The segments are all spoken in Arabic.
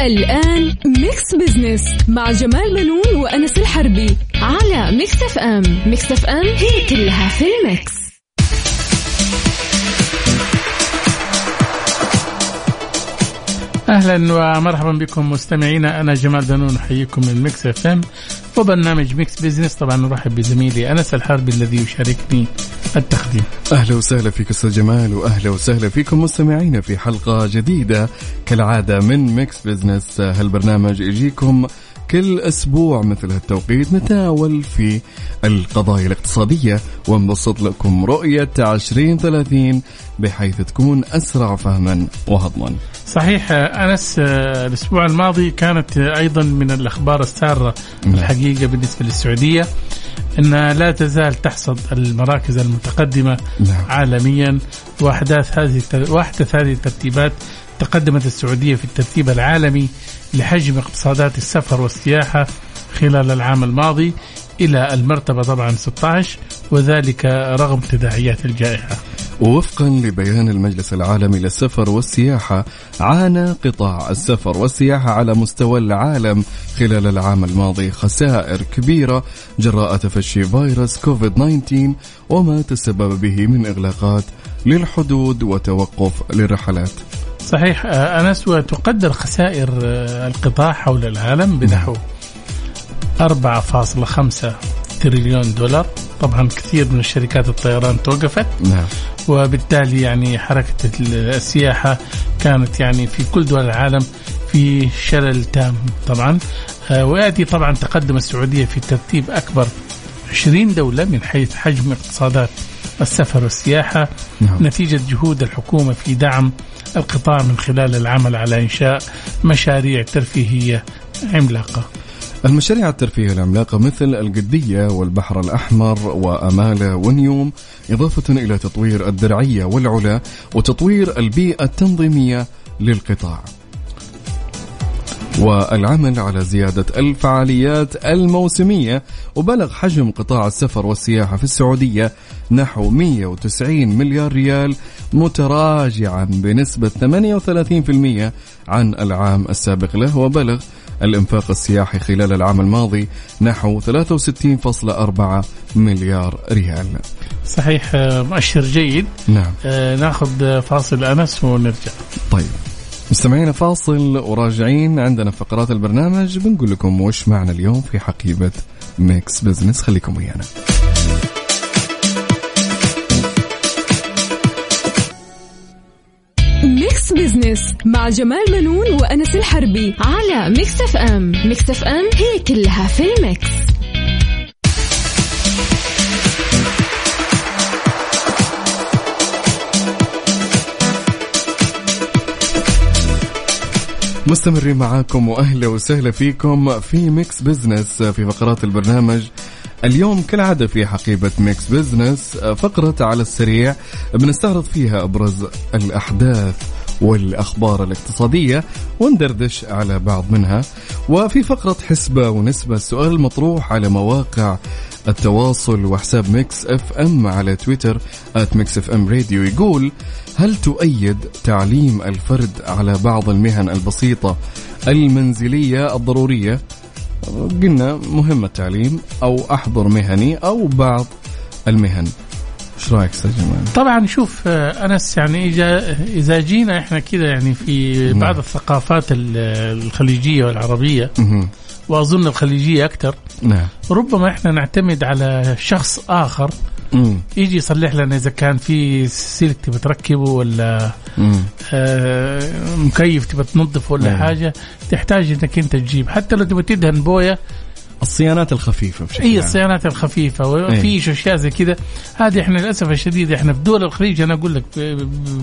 الآن Mix Business مع جمال بنون وأنس الحربي على Mix FM Mix FM هي كلها في ال Mix. أهلا ومرحبا بكم مستمعينا. أنا جمال بنون أحييكم من Mix FM وبرنامج Mix Business طبعا نرحب بزميلي أنس الحربي الذي يشاركني التقديم أهلا وسهلا فيك أستاذ جمال وأهلا وسهلا فيكم مستمعينا في حلقة جديدة كالعادة من Mix Business هالبرنامج يجيكم كل أسبوع مثل هالتوقيت نتناول في القضايا الاقتصادية ونبسط لكم رؤية 2030 بحيث تكون أسرع فهما وهضما. صحيح أنس آه، الأسبوع الماضي كانت أيضا من الأخبار السارة نعم. الحقيقة بالنسبة للسعودية انها لا تزال تحصد المراكز المتقدمة نعم. عالميا وأحداث هذه وأحدث هذه الترتيبات تقدمت السعودية في الترتيب العالمي لحجم اقتصادات السفر والسياحة خلال العام الماضي إلى المرتبة طبعا 16 وذلك رغم تداعيات الجائحة. ووفقا لبيان المجلس العالمي للسفر والسياحة عانى قطاع السفر والسياحة على مستوى العالم خلال العام الماضي خسائر كبيرة جراء تفشي فيروس كوفيد 19 وما تسبب به من إغلاقات للحدود وتوقف للرحلات. صحيح آه، أنس وتقدر خسائر آه، القطاع حول العالم بنحو 4.5 تريليون دولار. طبعا كثير من الشركات الطيران توقفت. نعم. وبالتالي يعني حركة السياحة كانت يعني في كل دول العالم في شلل تام طبعا. آه، ويأتي طبعا تقدم السعودية في ترتيب أكبر 20 دولة من حيث حجم اقتصادات السفر والسياحة. نعم. نتيجة جهود الحكومة في دعم القطاع من خلال العمل على إنشاء مشاريع ترفيهية عملاقة. المشاريع الترفيه العملاقة مثل القدية والبحر الأحمر وأمالة ونيوم إضافة إلى تطوير الدرعية والعلا وتطوير البيئة التنظيمية للقطاع. والعمل على زيادة الفعاليات الموسمية وبلغ حجم قطاع السفر والسياحة في السعودية نحو 190 مليار ريال متراجعا بنسبة 38% عن العام السابق له وبلغ الإنفاق السياحي خلال العام الماضي نحو 63.4 مليار ريال. صحيح آه، مؤشر جيد. نعم. آه، ناخذ فاصل أنس ونرجع. طيب. مستمعينا فاصل وراجعين عندنا فقرات البرنامج. بنقول لكم وش معنا اليوم في حقيبة Mix Business. خليكم ويانا. Business مع جمال بنون وأنس الحربي على Mix FM Mix FM هي كلها في ال Mix. مستمرين معاكم وأهلا وسهلا فيكم في Mix Business في فقرات البرنامج. اليوم كالعادة في حقيبة Mix Business فقرة على السريع بنستعرض فيها أبرز الأحداث. والأخبار الاقتصادية وندردش على بعض منها. وفي فقرة حسبة ونسبة السؤال المطروح على مواقع التواصل وحساب Mix FM على تويتر at Mix FM Radio يقول هل تؤيد تعليم الفرد على بعض المهن البسيطة المنزلية الضرورية؟ قلنا مهم التعليم أو أحضر مهني أو بعض المهن. إيش رايك أستاذ جمال؟ طبعا شوف آه، أنس يعني إذا إذا جينا إحنا كذا يعني في نعم. بعض الثقافات ال- الخليجية والعربية. وأظن الخليجية أكثر نعم ربما إحنا نعتمد على شخص آخر مم. يجي يصلح لنا إذا كان في سلك تبي تركبه ولا مم. آه، مكيف تبي تنظفه ولا نعم. حاجة تحتاج إنك أنت تجيب حتى لو تبي تدهن بويه الصيانات الخفيفة بشكل عام. الصيانات الخفيفة وفي إيه. اشياء زي كذا هذه إحنا للأسف الشديد إحنا في دول الخليج أنا أقول لك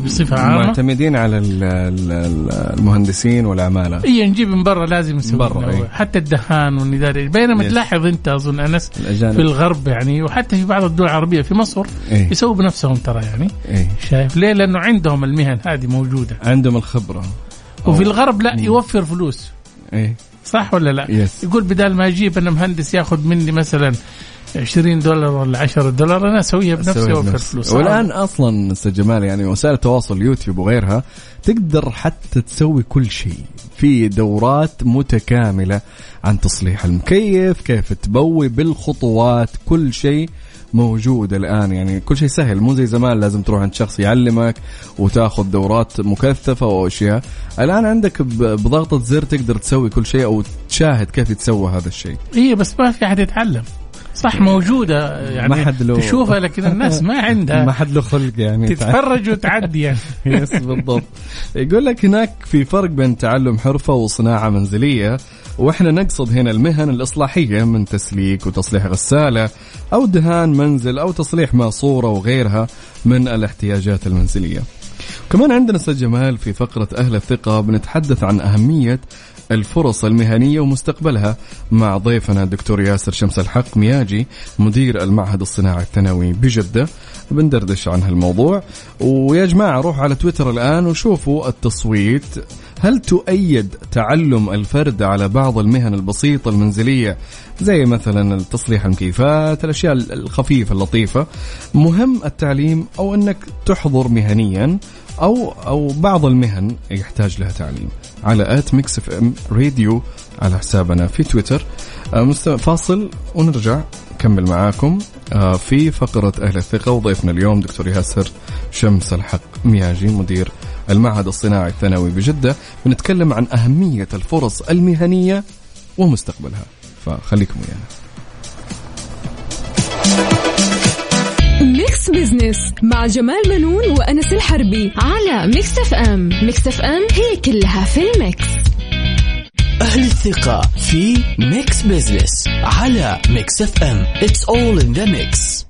بصفة عامة معتمدين على ال- ال- ال- المهندسين والعمالة اي نجيب من برا لازم نسوي برا،. إيه. حتى الدهان والنداري بينما يس. تلاحظ أنت أظن أنس الأجانب في الغرب يعني وحتى في بعض الدول العربية في مصر إيه. يسووا بنفسهم ترى يعني إيه. شايف ليه؟ لأنه عندهم المهن هذه موجودة عندهم الخبرة وفي الغرب لا يوفر فلوس إيه صح ولا لا؟ yes. يقول بدال ما أجيب أنا مهندس ياخذ مني مثلا 20 دولار ولا 10 دولار أنا أسويها بنفسي أسويها اوفر بنفسي. فلوس والآن أصلا أستاذ جمال يعني وسائل التواصل يوتيوب وغيرها تقدر حتى تسوي كل شيء في دورات متكاملة عن تصليح المكيف كيف تبوي بالخطوات كل شيء موجود الآن. يعني كل شيء سهل مو زي زمان لازم تروح عند شخص يعلمك وتاخذ دورات مكثفة وأشياء. الآن عندك بضغطة زر تقدر تسوي كل شيء أو تشاهد كيف يتسوى هذا الشيء. هي بس ما في أحد يتعلم. صح موجودة يعني ما حد له- تشوفها لكن الناس ما عندها. ما حد له خلق يعني. تتفرج وتعدي يعني. يس بالضبط. يقول لك هناك في فرق بين تعلم حرفة وصناعة منزلية وإحنا نقصد هنا المهن الإصلاحية من تسليك وتصليح غسالة أو دهان منزل أو تصليح ماسورة وغيرها من الاحتياجات المنزلية. كمان عندنا أستاذ جمال في فقرة أهل الثقة بنتحدث عن أهمية الفرص المهنية ومستقبلها مع ضيفنا الدكتور ياسر شمس الحق مياجي مدير المعهد الصناعي الثانوي بجدة بندردش عن هالموضوع. ويا جماعة روحوا على تويتر الآن وشوفوا التصويت. هل تؤيد تعلم الفرد على بعض المهن البسيطة المنزلية زي مثلا تصليح المكيفات الأشياء الخفيفة اللطيفة؟ مهم التعليم أو أنك تحضر مهنيا أو أو بعض المهن يحتاج لها تعليم. على at Mix FM Radio على حسابنا في تويتر. آه، فاصل ونرجع نكمل معاكم. آه، في فقرة أهل الثقة وضيفنا اليوم دكتور ياسر شمس الحق مياجي مدير المعهد الصناعي الثانوي بجدة. بنتكلم عن أهمية الفرص المهنية ومستقبلها. فخليكم ويانا. Mix Business مع جمال بنون وأنس الحربي على Mix FM Mix FM هي كلها في ال Mix. أهل الثقة في Mix Business على Mix FM It's all in the mix.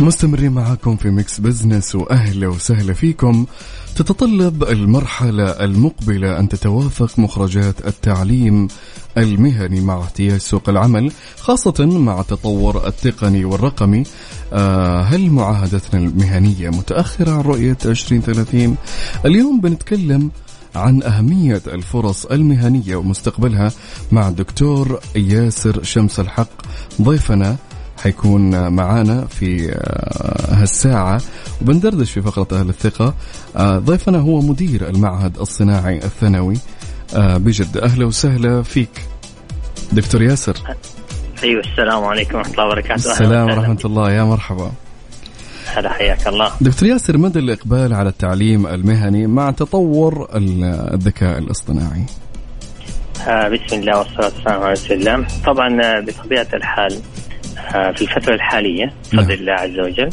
مستمرين معاكم في Mix Business وأهلا وسهلا فيكم. تتطلب المرحلة المقبلة أن تتوافق مخرجات التعليم المهني مع احتياج سوق العمل خاصة مع التطور التقني والرقمي. آه هل معاهدتنا المهنية متأخرة عن رؤية 2030 اليوم بنتكلم عن أهمية الفرص المهنية ومستقبلها مع الدكتور ياسر شمس الحق ضيفنا حيكون معانا في آه، هالساعة. وبندردش في فقرة أهل الثقة. آه، ضيفنا هو مدير المعهد الصناعي الثانوي. آه، بجدة أهلا وسهلا فيك. دكتور ياسر. أيوه السلام عليكم ورحمة الله وبركاته. السلام. ورحمة الله يا مرحبا. هلا حياك الله. دكتور ياسر مدى الإقبال على التعليم المهني مع تطور ال- الذكاء الاصطناعي؟ آه بسم الله والصلاة والسلام على رسول الله. طبعا بطبيعة الحال في الفترة الحالية نعم. بفضل الله عز وجل.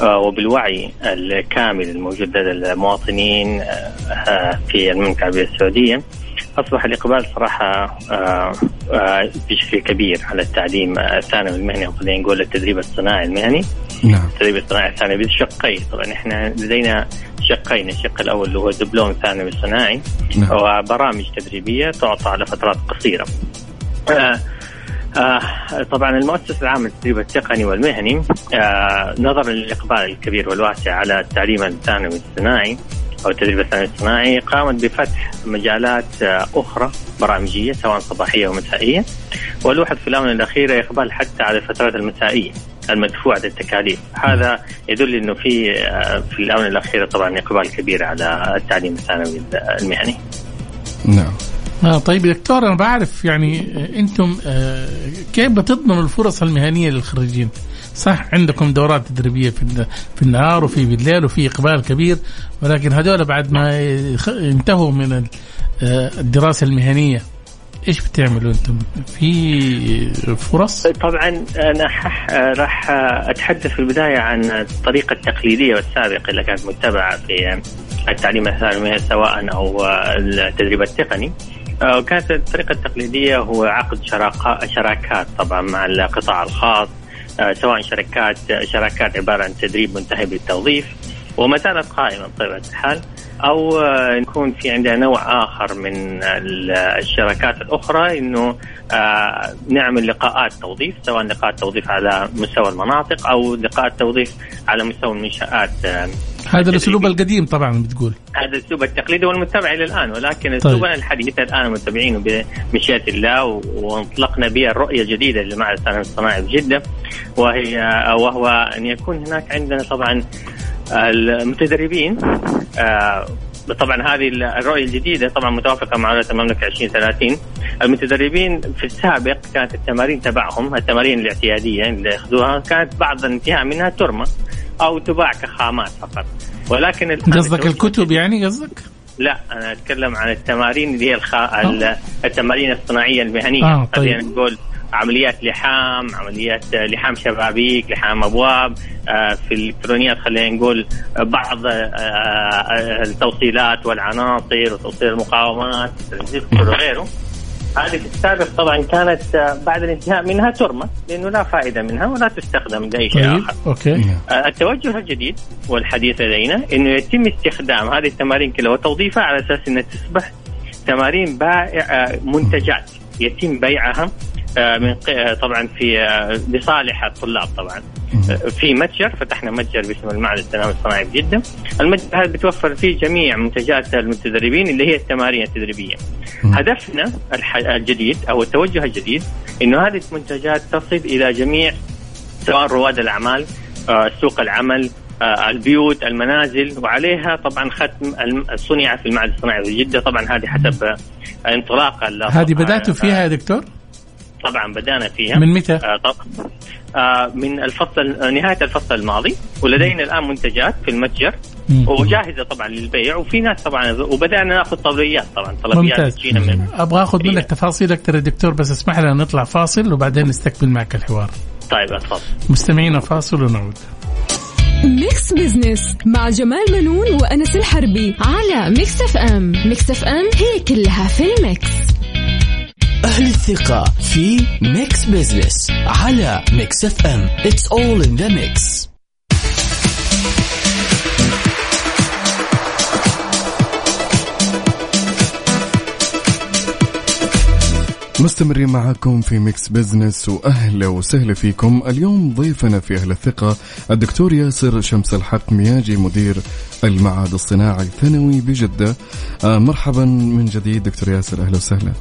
آه وبالوعي الكامل الموجود لدى المواطنين آه، آه، في السعودية أصبح الإقبال صراحة آه، آه، بشكل كبير على التعليم آه، الثانوي المهني أو خلينا نقول التدريب الصناعي المهني. نعم. التدريب الصناعي الثانوي بشقين طبعا إحنا لدينا شقين. الشق الأول اللي هو دبلوم ثانوي صناعي. نعم. وبرامج تدريبية تعطى على فترات قصيرة. آه آه طبعا المؤسسة العامة للتدريب التقني والمهني آه نظرا للإقبال الكبير والواسع على التعليم الثانوي الصناعي أو التدريب الثانوي الصناعي قامت بفتح مجالات آه أخرى برامجية سواء صباحية ومسائيه ولوحظ في الاونه الاخيره اقبال حتى على الفترات المسائية المدفوعة التكاليف هذا يدل إنه في آه، في الاونه الاخيره طبعا إقبال كبير على التعليم الثانوي المهني. نعم. آه طيب دكتور أنا بعرف يعني آه، أنتم آه كيف بتضمنوا الفرص المهنية للخريجين؟ صح عندكم دورات تدريبية في في النهار وفي بالليل وفي إقبال كبير ولكن هذول بعد ما ينتهوا من آه، الدراسة المهنية إيش بتعملوا أنتم؟ في فرص؟ طبعا أنا راح أتحدث في البداية عن الطريقة التقليدية والسابقه اللي كانت متبعة في التعليم الثانوي سواء أو التدريب التقني كانت الطريقة التقليدية هو عقد شراكات طبعا مع القطاع الخاص سواء شركات شراكات عبارة عن تدريب منتهي بالتوظيف وما زالت قائمة بطبيعة الحال. أو يكون في عندنا نوع آخر من الشراكات الأخرى إنه آه، نعمل لقاءات توظيف سواء لقاءات توظيف على مستوى المناطق أو لقاءات توظيف على مستوى المنشآت آه، هذا الأسلوب القديم طبعا بتقول هذا الأسلوب التقليدي والمتبع إلى الآن ولكن اسلوبنا طيب. الحديث الآن متبعينه بمشيئة الله وانطلقنا به الرؤية الجديدة لمعهد التعليم الصناعي بجدة وهي وهو أن يكون هناك عندنا طبعا المتدربين آه، طبعا هذه الرؤية الجديدة طبعا متوافقة مع رؤية المملكة 2030 المتدربين في السابق كانت التمارين تبعهم التمارين الاعتيادية اللي ياخذوها كانت بعض الانتهاء منها ترمى أو تباع كخامات فقط ولكن قصدك الكتب يعني قصدك؟ لا أنا أتكلم عن التمارين اللي هي الخا... آه. التمارين الصناعية المهنية آه طيب. خلينا نقول عمليات لحام عمليات لحام شبابيك لحام أبواب آه، في الإلكترونيات خلينا نقول بعض آه، آه، التوصيلات والعناصر وتوصيل المقاومات وغيره هذه في السابق طبعا كانت بعد الانتهاء منها ترمى لأنه لا فائدة منها ولا تستخدم لأي شيء طيب. آخر. أوكي. التوجه الجديد والحديث لدينا إنه يتم استخدام هذه التمارين كلها وتوظيفها على أساس إنها تصبح تمارين بائع منتجات يتم بيعها آه، من آه، طبعا في آه، لصالح الطلاب طبعا. في متجر فتحنا متجر باسم المعهد التنميه الصناعي بجده المتجر هذا بتوفر فيه جميع منتجات المتدربين اللي هي التمارين التدريبية. هدفنا الجديد أو التوجه الجديد إنه هذه المنتجات تصل إلى جميع سواء رواد الأعمال سوق العمل البيوت المنازل. وعليها طبعا ختم صنع في المعهد الصناعي بجده طبعا هذه حسب انطلاق هذه بدأتوا فيها يا دكتور؟ طبعا بدأنا فيها. من متى؟ آه طبعا آه من الفصل نهاية الفصل الماضي ولدينا الآن منتجات في المتجر وجاهزة طبعا للبيع وفي ناس طبعا وبدأنا نأخذ طلبيات طبعا طلبيات تجينا من أبغى أخذ منك تفاصيل أكثر يا دكتور بس اسمح لنا نطلع فاصل وبعدين نستكمل معك الحوار. طيب اتفضل. مستمعينا فاصل ونعود. Mix Business مع جمال منون وأنس الحربي على Mix FM. Mix FM هي كلها في ال Mix. أهل الثقة في Mix Business على Mix FM It's all in the mix. مستمرين معكم في Mix Business وأهلا وسهلا فيكم. اليوم ضيفنا في أهل الثقة الدكتور ياسر شمس الحق مياجي مدير المعهد الصناعي الثانوي بجدة. آه مرحبا من جديد دكتور ياسر أهلا وسهلا.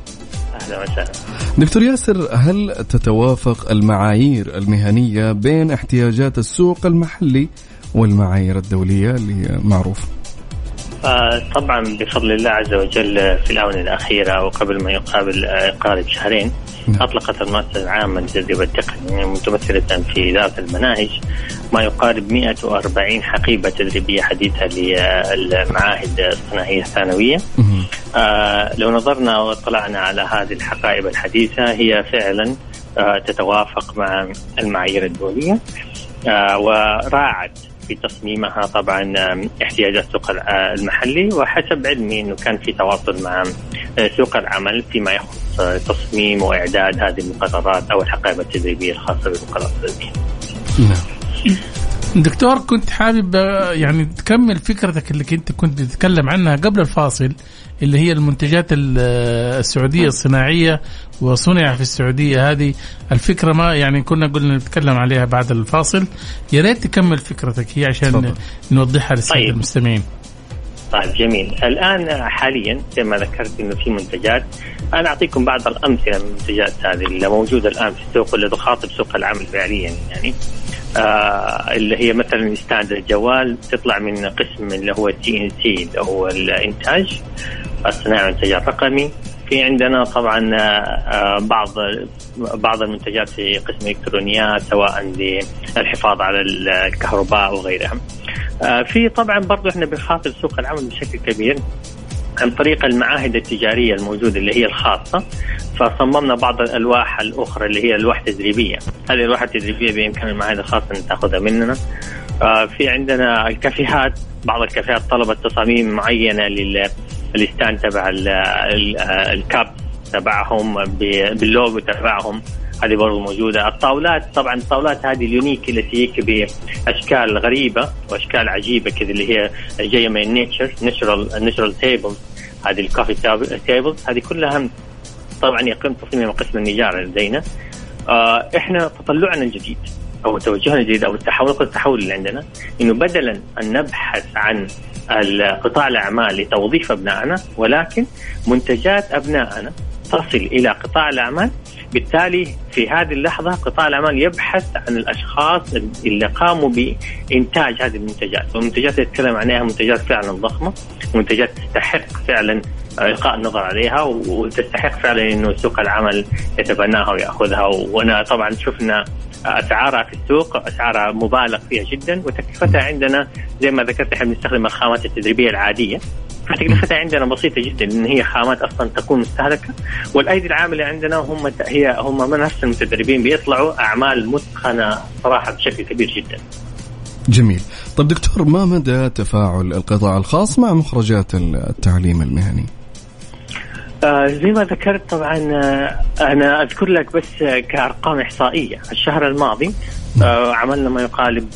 أهلا وسهلا دكتور ياسر هل تتوافق المعايير المهنية بين احتياجات السوق المحلي والمعايير الدولية اللي معروفه؟ آه طبعا بفضل الله عز وجل في الآونة الأخيرة وقبل ما يقابل يقارب شهرين نعم. أطلقت المؤسسة العامة للتدريب التقني متمثلة في إدارة المناهج ما يقارب 140 حقيبة تدريبية حديثة للمعاهد الصناعية الثانوية. آه لو نظرنا واطلعنا على هذه الحقائب الحديثة هي فعلا آه تتوافق مع المعايير الدولية آه وراعت في تصميمها طبعا احتياجات السوق المحلي وحسب علمي إنه كان في تواصل مع سوق العمل فيما يخص تصميم وإعداد هذه المقررات أو الحقائب التدريبية الخاصة بالمقررات التدريبية. نعم. دكتور كنت حابب يعني تكمل فكرتك اللي كنت كنت تتكلم عنها قبل الفاصل اللي هي المنتجات السعودية الصناعية وصنع في السعودية هذه الفكرة ما يعني كنا قلنا نتكلم عليها بعد الفاصل يا ريت تكمل فكرتك هي عشان فضل. نوضحها للساده طيب. المستمعين. طيب جميل الآن حاليا زي ما ذكرت إنه في منتجات أنا أعطيكم بعض الأمثلة من المنتجات هذه اللي موجودة الآن في السوق واللي تخاطب سوق العمل فعليا يعني. آه اللي هي مثلا stand الجوال تطلع من قسم اللي هو ال CNC اللي هو الإنتاج الصناعه والإنتاج الرقمي. في عندنا طبعا آه, آه، بعض بعض المنتجات في قسم الالكترونيات سواء للحفاظ على الكهرباء وغيرها. آه في طبعا برضو إحنا بنخاطب سوق العمل بشكل كبير. عن طريق المعاهد التجارية الموجودة اللي هي الخاصة فصممنا بعض الألواح الأخرى اللي هي ألواح تدريبية. هذه الألواح التدريبية بامكان المعاهد الخاصة أن تأخذها مننا. آه في عندنا الكافيهات بعض الكافيهات طلبت تصاميم معينة لل ال stand تبع ال- ال cup تبعهم باللوجو تبعهم. هذه برضه موجودة. الطاولات طبعا الطاولات هذه ال unique اللي تجيك بأشكال غريبة وأشكال عجيبة كذا اللي هي جاية من ال nature natural natural table هذه ال coffee table هذه كلها طبعا يقوم تصميم قسم النجارة لدينا. آه إحنا تطلعنا الجديد أو توجهنا الجديد أو التحول التحول اللي عندنا إنه بدلا أن نبحث عن قطاع الأعمال لتوظيف أبنائنا ولكن منتجات أبنائنا تصل إلى قطاع الأعمال بالتالي في هذه اللحظة قطاع الاعمال يبحث عن الأشخاص اللي قاموا بإنتاج هذه المنتجات والمنتجات اللي نتكلم عنها منتجات فعلا ضخمة منتجات تستحق فعلا إلقاء النظر عليها وتستحق فعلا إنه سوق العمل يتبناها ويأخذها. وأنا طبعا شفنا أسعارها في السوق أسعارها مبالغ فيها جدا وتكلفتها عندنا زي ما ذكرت إحنا بنستخدم الخامات التدريبية العادية. فتكلفتها عندنا بسيطة جدا لأن هي خامات أصلا تكون مستهلكة. والأيدي العامله عندنا هم هي هم من نفس المتدربين بيطلعوا أعمال متقنة صراحة بشكل كبير جدا. جميل. طب دكتور ما مدى تفاعل القطاع الخاص مع مخرجات التعليم المهني؟ آه زي ما ذكرت طبعا آه أنا أذكر لك بس آه كأرقام إحصائية. الشهر الماضي آه عملنا ما يقارب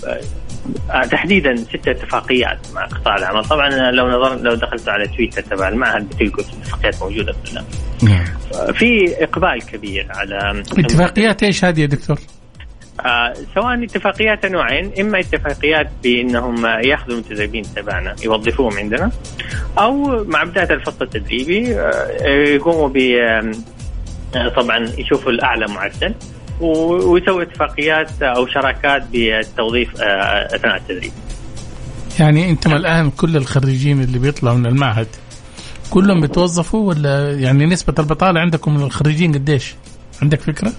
آه تحديدا ست اتفاقيات مع قطاع العمل. طبعا لو نظر لو دخلت على تويتر تبع المعهد بتلقوا الاتفاقيات موجودة كلها نعم. في إقبال كبير على اتفاقيات إيش هذه يا دكتور؟ آه سواء اتفاقيات نوعين إما اتفاقيات بأنهم ياخذوا المتدربين تبعنا يوظفوهم عندنا أو مع بداية الفصل التدريبي آه يقوموا ب آه طبعا يشوفوا الأعلى معدل ويسوي اتفاقيات أو شراكات بالتوظيف أثناء التدريب. يعني أنتم الآن كل الخريجين اللي بيطلعوا من المعهد كلهم بيتوظفوا ولا يعني نسبة البطالة عندكم من الخريجين قديش؟ عندك فكرة؟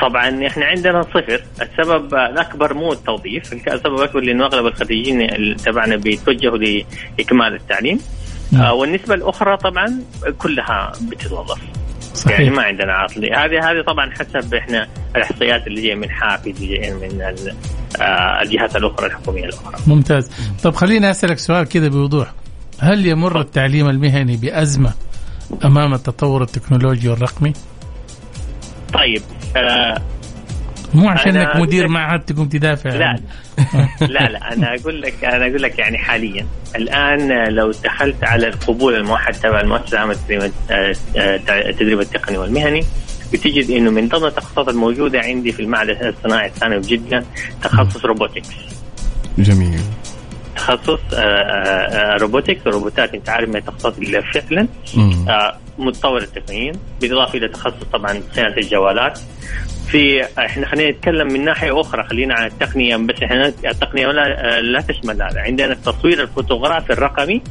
طبعا إحنا عندنا صفر، السبب الأكبر مو التوظيف، السبب الأكبر لأنه أغلب الخريجين تبعنا بيتوجهوا لإكمال التعليم. نعم. آه والنسبة الأخرى طبعا كلها بتتوظف. صحيح. يعني ما عندنا عاطل هذه هذه طبعا حسب إحنا الأحصائيات اللي جاية من حافز جاية من آه الجهات الأخرى الحكومية الأخرى. ممتاز، طب خليني أسألك سؤال كذا بوضوح، هل يمر التعليم المهني بأزمة أمام التطور التكنولوجي والرقمي؟ طيب آه مو عشان إنك مدير معهد تقوم تدافع لا لا لا أنا أقول لك أنا أقول لك يعني حاليا. الآن لو دخلت على القبول الموحد تبع المؤسسة العامة التدريب التقني والمهني بتجد إنه من ضمن التخصصات الموجودة عندي في المعهد الصناعي الثانوي بجده تخصص robotics. جميل. تخصص robotics روبوتات أنت عارف من التخصصات اللي فعلا. متطوره تقنيا بالإضافة إلى تخصص طبعا صيانه الجوالات. في إحنا خلينا نتكلم من ناحية أخرى خلينا عن التقنية بس إحنا التقنية لا, لا تشمل هذا. عندنا التصوير الفوتوغرافي الرقمي.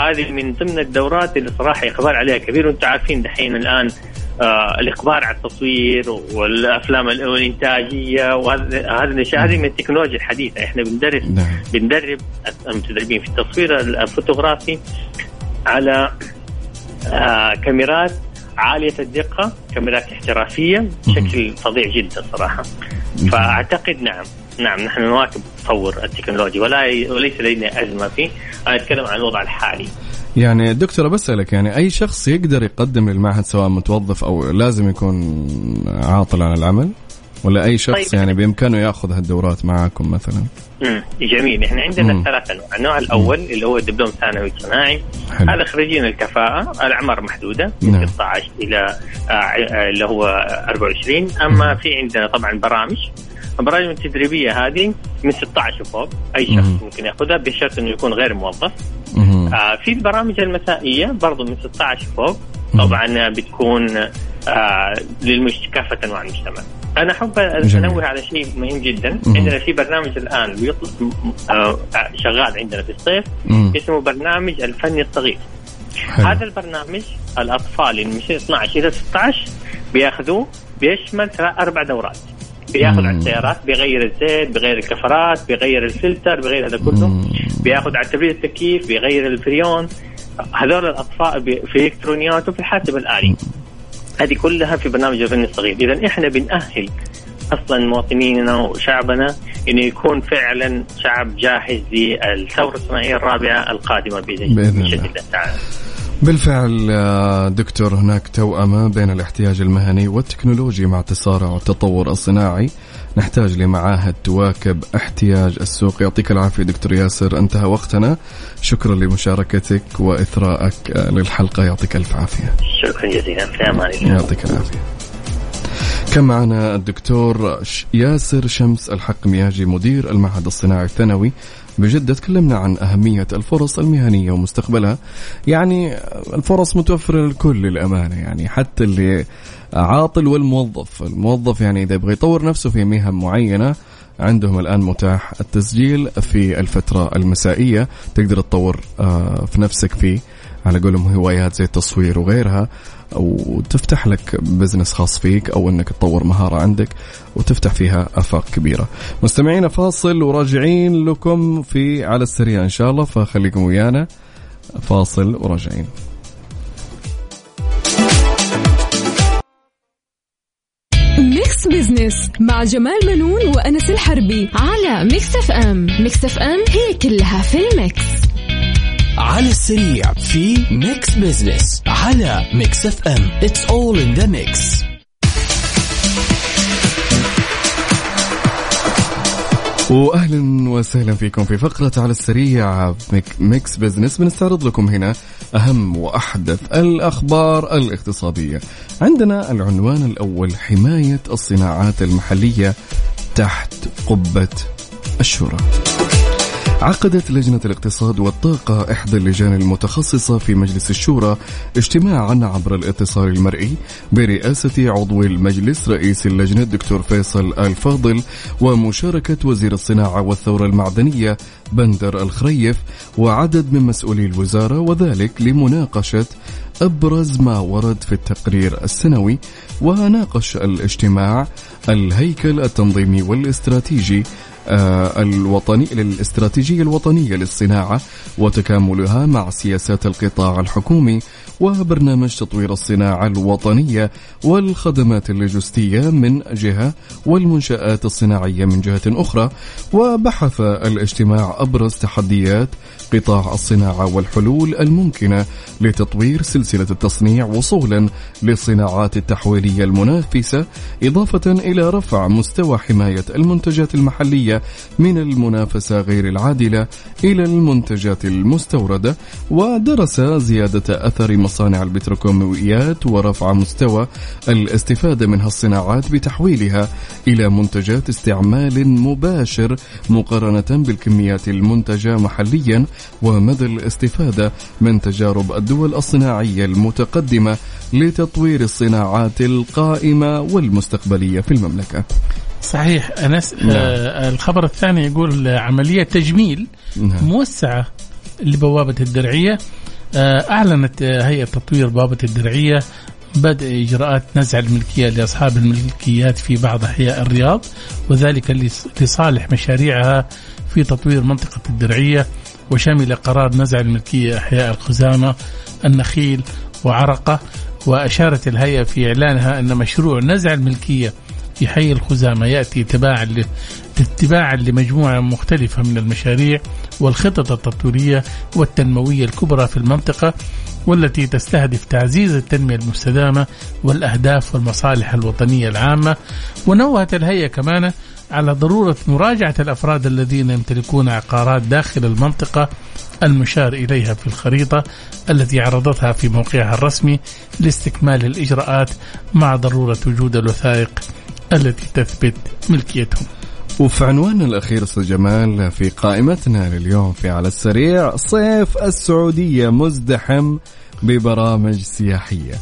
هذه من ضمن الدورات اللي صراحة اقبال عليها كبير وأنتم عارفين دحين الآن آه الاقبال على التصوير والأفلام الإنتاجية وهذه الأشياء هذه من التكنولوجيا الحديثة. إحنا بندرس بندرب المتدربين في التصوير الفوتوغرافي على كاميرات عالية الدقة كاميرات احترافية بشكل فظيع جدا صراحة. فأعتقد نعم نعم نحن نواكب تطور التكنولوجيا ولا وليس لدينا أزمة فيه. أنا أتكلم عن الوضع الحالي. يعني دكتور بسألك يعني أي شخص يقدر يقدم للمعهد سواء متوظف أو لازم يكون عاطل عن العمل؟ ولا أي شخص طيب. يعني بإمكانه يأخذ هالدورات معاكم مثلا؟ مم. جميل. إحنا عندنا ثلاث انواع، النوع الأول مم. اللي هو دبلوم ثانوي صناعي هذا خريجين الكفاءة. الأعمار محدودة. من نعم. 16 إلى آه اللي هو 24 أما مم. في عندنا طبعا برامج. البرامج التدريبية هذه من 16 وفوق أي شخص مم. ممكن يأخذها بشرط إنه يكون غير موظف. آه في البرامج المسائية برضو من 16 فوق. طبعا بتكون آه للمش كافة أنواع المجتمع. أنا أحب أنوه على شيء مهم جدا. مم. عندنا في برنامج الآن بيطلق آه شغال عندنا في الصيف مم. اسمه برنامج الفني الصغير حلو. هذا البرنامج الأطفال اللي من 12 إلى 16 بيأخذوه بيشمل أربع دورات. بيأخذ على السيارات بيغير الزيت بيغير الكفرات بيغير الفلتر بيغير هذا كله. بيأخذ على تبريد التكييف بيغير الفريون. هذول الأطفال في الكترونيات وفي الحاسب الآلي. هذه كلها في برنامج الفن الصغير إذا إحنا بنأهل أصلا مواطنينا وشعبنا إنه يكون فعلا شعب جاهز للثورة الصناعيه الرابعة القادمة بإذن الله. تعالى. بالفعل آه، دكتور هناك توأمة بين الاحتياج المهني والتكنولوجي مع تسارع التطور الصناعي. نحتاج لمعاهد تواكب احتياج السوق. يعطيك العافية دكتور ياسر انتهى وقتنا. شكرا لمشاركتك وإثراءك آه، للحلقة. يعطيك ألف عافية. شكرا جزيلا. يعطيك العافية. كان معنا الدكتور ياسر شمس الحق مياجي مدير المعهد الصناعي الثانوي. بجدة تكلمنا عن أهمية الفرص المهنية ومستقبلها. يعني الفرص متوفرة للكل للأمانة يعني حتى اللي عاطل والموظف. الموظف يعني إذا يبغى يطور نفسه في مهن معينة عندهم الآن متاح التسجيل في الفترة المسائية. تقدر تطور آه، في نفسك فيه على قولهم هوايات زي التصوير وغيرها. وتفتح لك بزنس خاص فيك أو إنك تطور مهارة عندك وتفتح فيها آفاق كبيرة. مستمعينا فاصل وراجعين لكم في على السريع إن شاء الله فخليكم ويانا فاصل وراجعين. Mix Business مع جمال منون وأنس الحربي على Mix FM Mix FM هي كلها في ال Mix على السريع في Mix Business على Mix FM it's all in the mix واهلا وسهلا فيكم في فقرة على السريع ميك- Mix Business بنستعرض لكم هنا أهم وأحدث الأخبار الاقتصادية. عندنا العنوان الأول حماية الصناعات المحلية تحت قبة الشورى. عقدت لجنة الاقتصاد والطاقة إحدى اللجان المتخصصة في مجلس الشورى اجتماعا عبر الاتصال المرئي برئاسة عضو المجلس رئيس اللجنة الدكتور فيصل آل فاضل ومشاركة وزير الصناعة والثورة المعدنية بندر الخريف وعدد من مسؤولي الوزارة وذلك لمناقشة أبرز ما ورد في التقرير السنوي وناقش الاجتماع الهيكل التنظيمي والاستراتيجي الوطني للاستراتيجية الوطنية للصناعة وتكاملها مع سياسات القطاع الحكومي وبرنامج تطوير الصناعة الوطنية والخدمات اللوجستية من جهة والمنشآت الصناعية من جهة أخرى. وبحث الاجتماع أبرز تحديات قطاع الصناعة والحلول الممكنة لتطوير سلسلة التصنيع وصولا للصناعات التحويلية المنافسة إضافة إلى رفع مستوى حماية المنتجات المحلية من المنافسة غير العادلة إلى المنتجات المستوردة ودرس زيادة أثر مصانع البتروكيماويات ورفع مستوى الاستفادة منها الصناعات بتحويلها إلى منتجات استعمال مباشر مقارنة بالكميات المنتجة محليا ومدى الاستفادة من تجارب الدول الصناعية المتقدمة لتطوير الصناعات القائمة والمستقبلية في المملكة. صحيح. أنس آه الخبر الثاني يقول آه، عملية تجميل نعم. موسعة لبوابة الدرعية. آه أعلنت آه، هيئة تطوير بوابة الدرعية بدء إجراءات نزع الملكية لأصحاب الملكيات في بعض أحياء الرياض وذلك لص- لصالح مشاريعها في تطوير منطقة الدرعية. وشمل قرار نزع الملكية إحياء الخزامه النخيل وعرقة وأشارت الهيئة في إعلانها أن مشروع نزع الملكية في حي الخزامة يأتي تباعا اتباعا لمجموعة مختلفة من المشاريع والخطط التطويرية والتنموية الكبرى في المنطقة والتي تستهدف تعزيز التنمية المستدامة والأهداف والمصالح الوطنية العامة. ونوهت الهيئة كمان على ضرورة مراجعة الأفراد الذين يمتلكون عقارات داخل المنطقة المشار إليها في الخريطة التي عرضتها في موقعها الرسمي لاستكمال الإجراءات مع ضرورة وجود الوثائق التي تثبت ملكيتهم. وفي عنواننا الأخير أستاذ جمال في قائمتنا لليوم في على السريع صيف السعودية مزدحم ببرامج سياحية.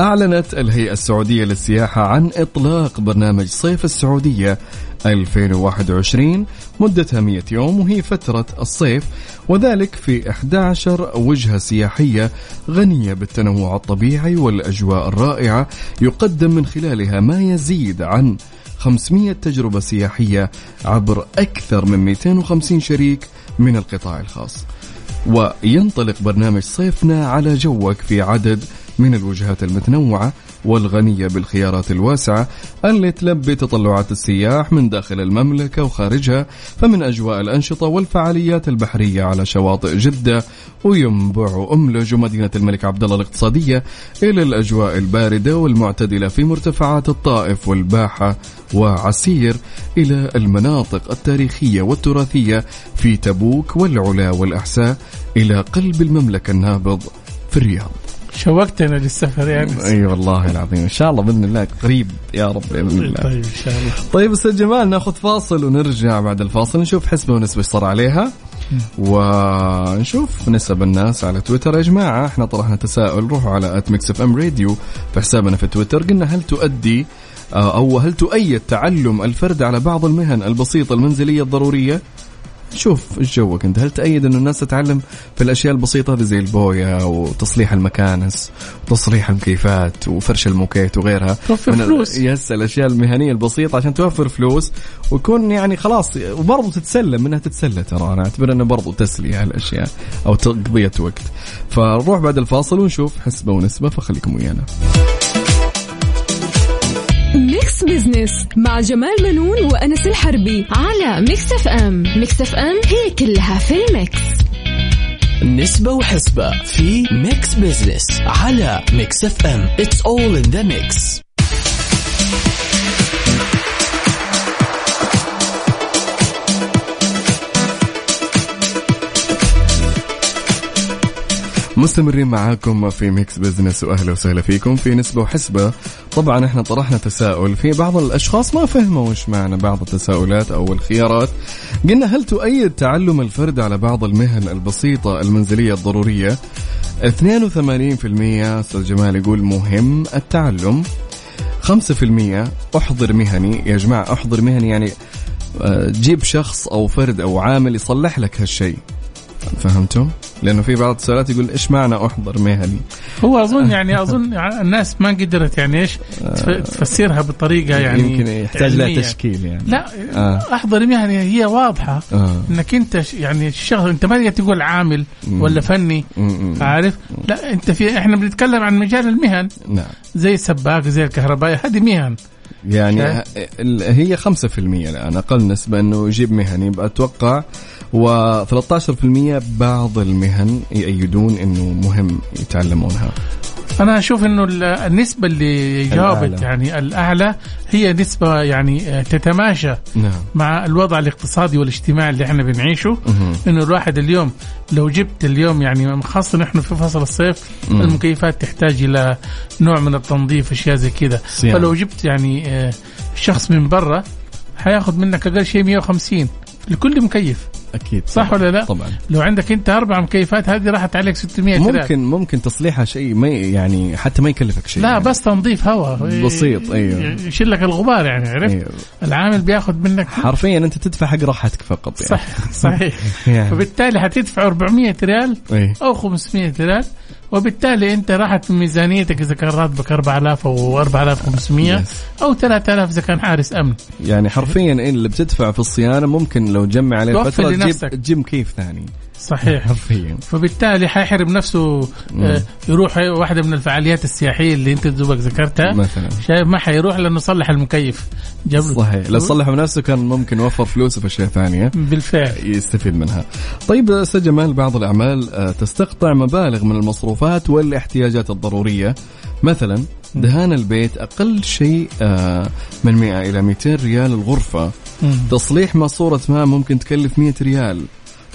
أعلنت الهيئة السعودية للسياحة عن إطلاق برنامج صيف السعودية 2021 مدتها 100 يوم وهي فترة الصيف. وذلك في 11 وجهة سياحية غنية بالتنوع الطبيعي والأجواء الرائعة يقدم من خلالها ما يزيد عن 500 تجربة سياحية عبر أكثر من 250 شريك من القطاع الخاص. وينطلق برنامج صيفنا على جوك في عدد من الوجهات المتنوعة والغنية بالخيارات الواسعة اللي تلبي تطلعات السياح من داخل المملكة وخارجها فمن أجواء الأنشطة والفعاليات البحرية على شواطئ جدة وينبع وأملج ومدينة الملك عبد الله الاقتصادية إلى الأجواء الباردة والمعتدلة في مرتفعات الطائف والباحة وعسير إلى المناطق التاريخية والتراثية في تبوك والعلا والأحساء إلى قلب المملكة النابض في الرياض. شوقتنا للسفر يعني أي أيوة والله العظيم. إن شاء الله بإذن الله قريب يا رب بإذن الله. طيب إن شاء الله. طيب أستاذ جمال ناخذ فاصل ونرجع بعد الفاصل نشوف حسبة ونسبة إيش صار عليها ونشوف نسب الناس على تويتر. يا جماعة إحنا طرحنا تساؤل روحوا على at Mix FM Radio في حسابنا في تويتر. قلنا هل تؤدي آه، أو هل تؤيد تعلم الفرد على بعض المهن البسيطة المنزلية الضرورية؟ شوف إيش جوك انت هل تأيد انه الناس تتعلم في الأشياء البسيطة هذه زي البويه وتصليح المكانس وتصليح المكيفات وفرش الموكيت وغيرها؟ توفر فلوس. يس الأشياء المهنية البسيطة عشان توفر فلوس ويكون يعني خلاص وبرضه تتسلى منها تتسلى ترى. أنا أعتبر إنه برضه تسلية هالأشياء أو تقضية وقت. فنروح بعد الفاصل ونشوف حسبة ونسبة فخليكم ويانا. Business مع جمال منون وأنس الحربي على Mix FM Mix FM هي كلها في ال Mix. نسبة وحسبة في Mix Business على Mix FM it's all in the mix مستمرين معاكم في Mix Business وأهلا وسهلا فيكم في نسبة وحسبة. طبعا إحنا طرحنا تساؤل في بعض الأشخاص ما فهموا وش معنى بعض التساؤلات أو الخيارات. قلنا هل تؤيد تعلم الفرد على بعض المهن البسيطة المنزلية الضرورية؟ 82% أستاذ جمال يقول مهم التعلم. 5% أحضر مهني. يا جماعة أحضر مهني يعني آه، جيب شخص أو فرد أو عامل يصلح لك هالشيء. فهمتم؟ لأنه في بعض السؤالات يقول إيش معنى أحضر مهني؟ هو أظن يعني أظن الناس ما قدرت يعني إيش تف- تفسرها بطريقة يعني يمكن يحتاج لها. تشكيل يعني لا آه. أحضر يعني هي واضحة آه. إنك أنت يعني الشغل أنت ما تقول عامل ولا فني. عارف لا أنت في إحنا بنتكلم عن مجال المهن نعم زي السباك زي الكهربائي هذه مهن يعني هي 5% الآن أقل نسبة إنه يجيب مهني أتوقع و13% بعض المهن يأيدون إنه مهم يتعلمونها أنا أشوف إنه ال- النسبة اللي جاوبت. يعني الأعلى هي نسبة يعني تتماشى نعم مع الوضع الاقتصادي والاجتماعي اللي إحنا بنعيشه. إنه الواحد اليوم لو جبت اليوم يعني خاصة نحن في فصل الصيف مم. المكيفات تحتاج إلى نوع من التنظيف أشياء زي كذا. فلو جبت يعني آه، شخص من برا حياخذ منك أقل شيء 150 لكل مكيف أكيد صح طبعاً. ولا لا؟ طبعا لو عندك أنت أربع مكيفات هذه راحت عليك 600 ريال. ممكن ممكن تصليحها شيء ما يعني حتى ما يكلفك شيء لا يعني. بس تنظيف هواء بسيط، أيوه. يشيل لك الغبار يعني عرفت أيوه. العامل بياخذ منك حرفيا أنت تدفع حق راحتك فقط يعني صح صحيح يعني. فبالتالي حتدفع 400 ريال أي. أو 500 ريال وبالتالي انت راحت من ميزانيتك اذا كان راتبك 4000 أو 4500 Yes. أو 3000 إذا كان حارس أمن يعني حرفيا اللي بتدفع في الصيانة ممكن لو تجمع عليه فترة. تجيب تجيب كيف ثاني صحيح. حرفيا. فبالتالي حيحرم نفسه آه، يروح واحدة من الفعاليات السياحية اللي انت دوبك ذكرتها. مثلا. شايف ما حيروح لأنه صلح المكيف. جاب صحيح. لو صلحوا بنفسه كان ممكن وفر فلوسه في أشياء ثانية. بالفعل. يستفيد منها. طيب أستاذ جمال بعض الأعمال آه، تستقطع مبالغ من المصروفات والاحتياجات الضرورية. مثلا دهان البيت أقل شيء آه، من 100 إلى 200 ريال الغرفة. مم. تصليح ماسوره ماء ممكن تكلف 100 ريال.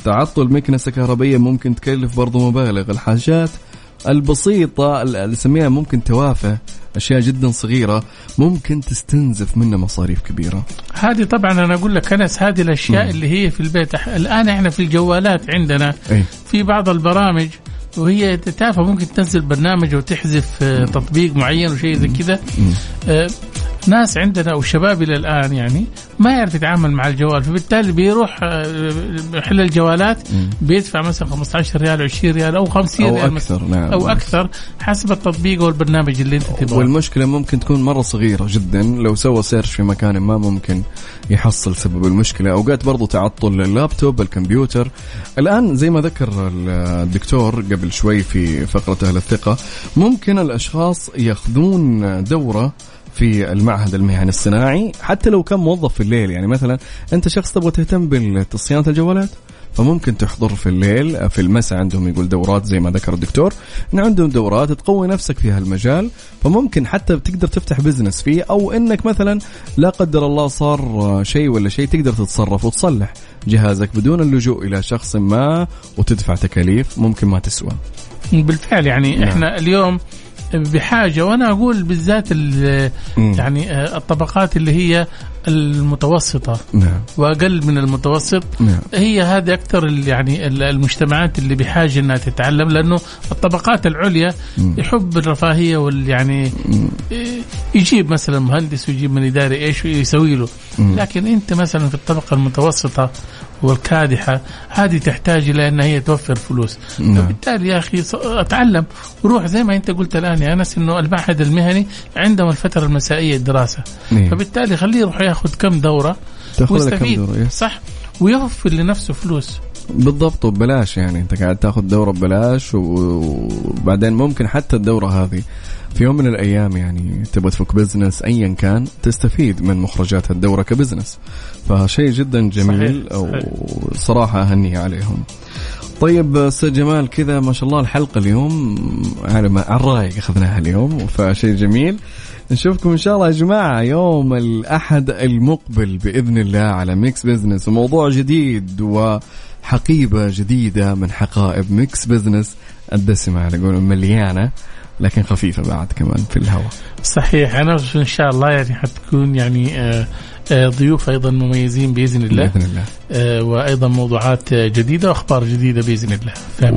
تعطل مكنسة كهربية ممكن تكلف برضو مبالغ. الحاجات البسيطة اللي نسميها ممكن توافه أشياء جدا صغيرة ممكن تستنزف منها مصاريف كبيرة. هذه طبعا أنا أقول لك أنس هذه الأشياء اللي هي في البيت. الآن إحنا في الجوالات عندنا أي. في بعض البرامج وهي تافهة ممكن تنزل برنامج وتحذف آه، تطبيق معين وشيء زي كذا. ناس عندنا وشباب إلى الآن يعني ما يعرف يتعامل مع الجوال فبالتالي بيروح آه، محل الجوالات بيدفع مثلا 15 ريال 20 ريال أو 50 أو ريال أكثر، مثلاً نعم. أو أكثر حسب التطبيق أو البرنامج اللي أنت تبغاه. والمشكلة ممكن تكون مرة صغيرة جدا لو سوى search في مكان ما ممكن يحصل سبب المشكلة. أوقات برضو تعطل اللابتوب الكمبيوتر. الآن زي ما ذكر الدكتور قبل شوي في فقرة أهل الثقة ممكن الأشخاص ياخذون دورة في المعهد المهني الصناعي حتى لو كان موظف في الليل. يعني مثلا أنت شخص تبغى تهتم بصيانة الجوالات فممكن تحضر في الليل في المساء عندهم يقول دورات زي ما ذكر الدكتور. إن عندهم دورات تقوي نفسك في هالمجال فممكن حتى تقدر تفتح بزنس فيه أو إنك مثلا لا قدر الله صار شيء ولا شيء تقدر تتصرف وتصلح جهازك بدون اللجوء إلى شخص ما وتدفع تكاليف ممكن ما تسوى. بالفعل يعني نعم. إحنا اليوم بحاجة وأنا أقول بالذات. يعني آه، الطبقات اللي هي المتوسطة نعم وأقل من المتوسط نعم هي هذه أكثر ال- يعني ال- المجتمعات اللي بحاجة إنها تتعلم لأنه الطبقات العليا مم. يحب الرفاهية وال يعني إيه، يجيب مثلا مهندس ويجيب من اداري إيش ويسوي له مم. لكن أنت مثلا في الطبقة المتوسطة والكادحة هذه تحتاج إلى ان هي توفر فلوس نعم. فبالتالي يا أخي ص- أتعلم وروح زي ما أنت قلت الآن يا أنس إنه المعهد المهني عندهم الفترة المسائية الدراسة نعم. فبالتالي خليه يروح ياخذ كم ويستفيد دورة يس. صح ويوفر لنفسه فلوس بالضبط وببلاش يعني. انت قاعد تاخذ دورة ببلاش و- وبعدين ممكن حتى الدورة هذه في يوم من الأيام يعني تبغى تفك business ايا كان تستفيد من مخرجات الدورة ك business فشيء جدا جميل صحيح،. وصراحه أهني عليهم. طيب أستاذ جمال كذا ما شاء الله الحلقة اليوم على ما- الرايق أخذناها اليوم فشيء جميل. نشوفكم إن شاء الله يا جماعة يوم الأحد المقبل بإذن الله على Mix Business وموضوع جديد وحقيبه جديدة من حقائب Mix Business الدسمة على قولهم مليانه لكن خفيفة بعد كمان في الهواء. صحيح. أنا إن شاء الله يعني حتكون يعني آه، آه، ضيوف أيضا مميزين بإذن الله. بإذن الله. آه، وأيضا موضوعات جديدة وأخبار جديدة بإذن الله.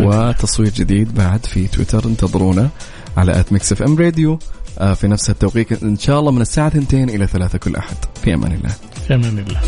وتصوير جديد بعد في تويتر انتظرونا على at Mix FM Radio آه، في نفس التوقيت إن شاء الله من الساعة 2 إلى 3 كل أحد. في أمان الله. في أمان الله.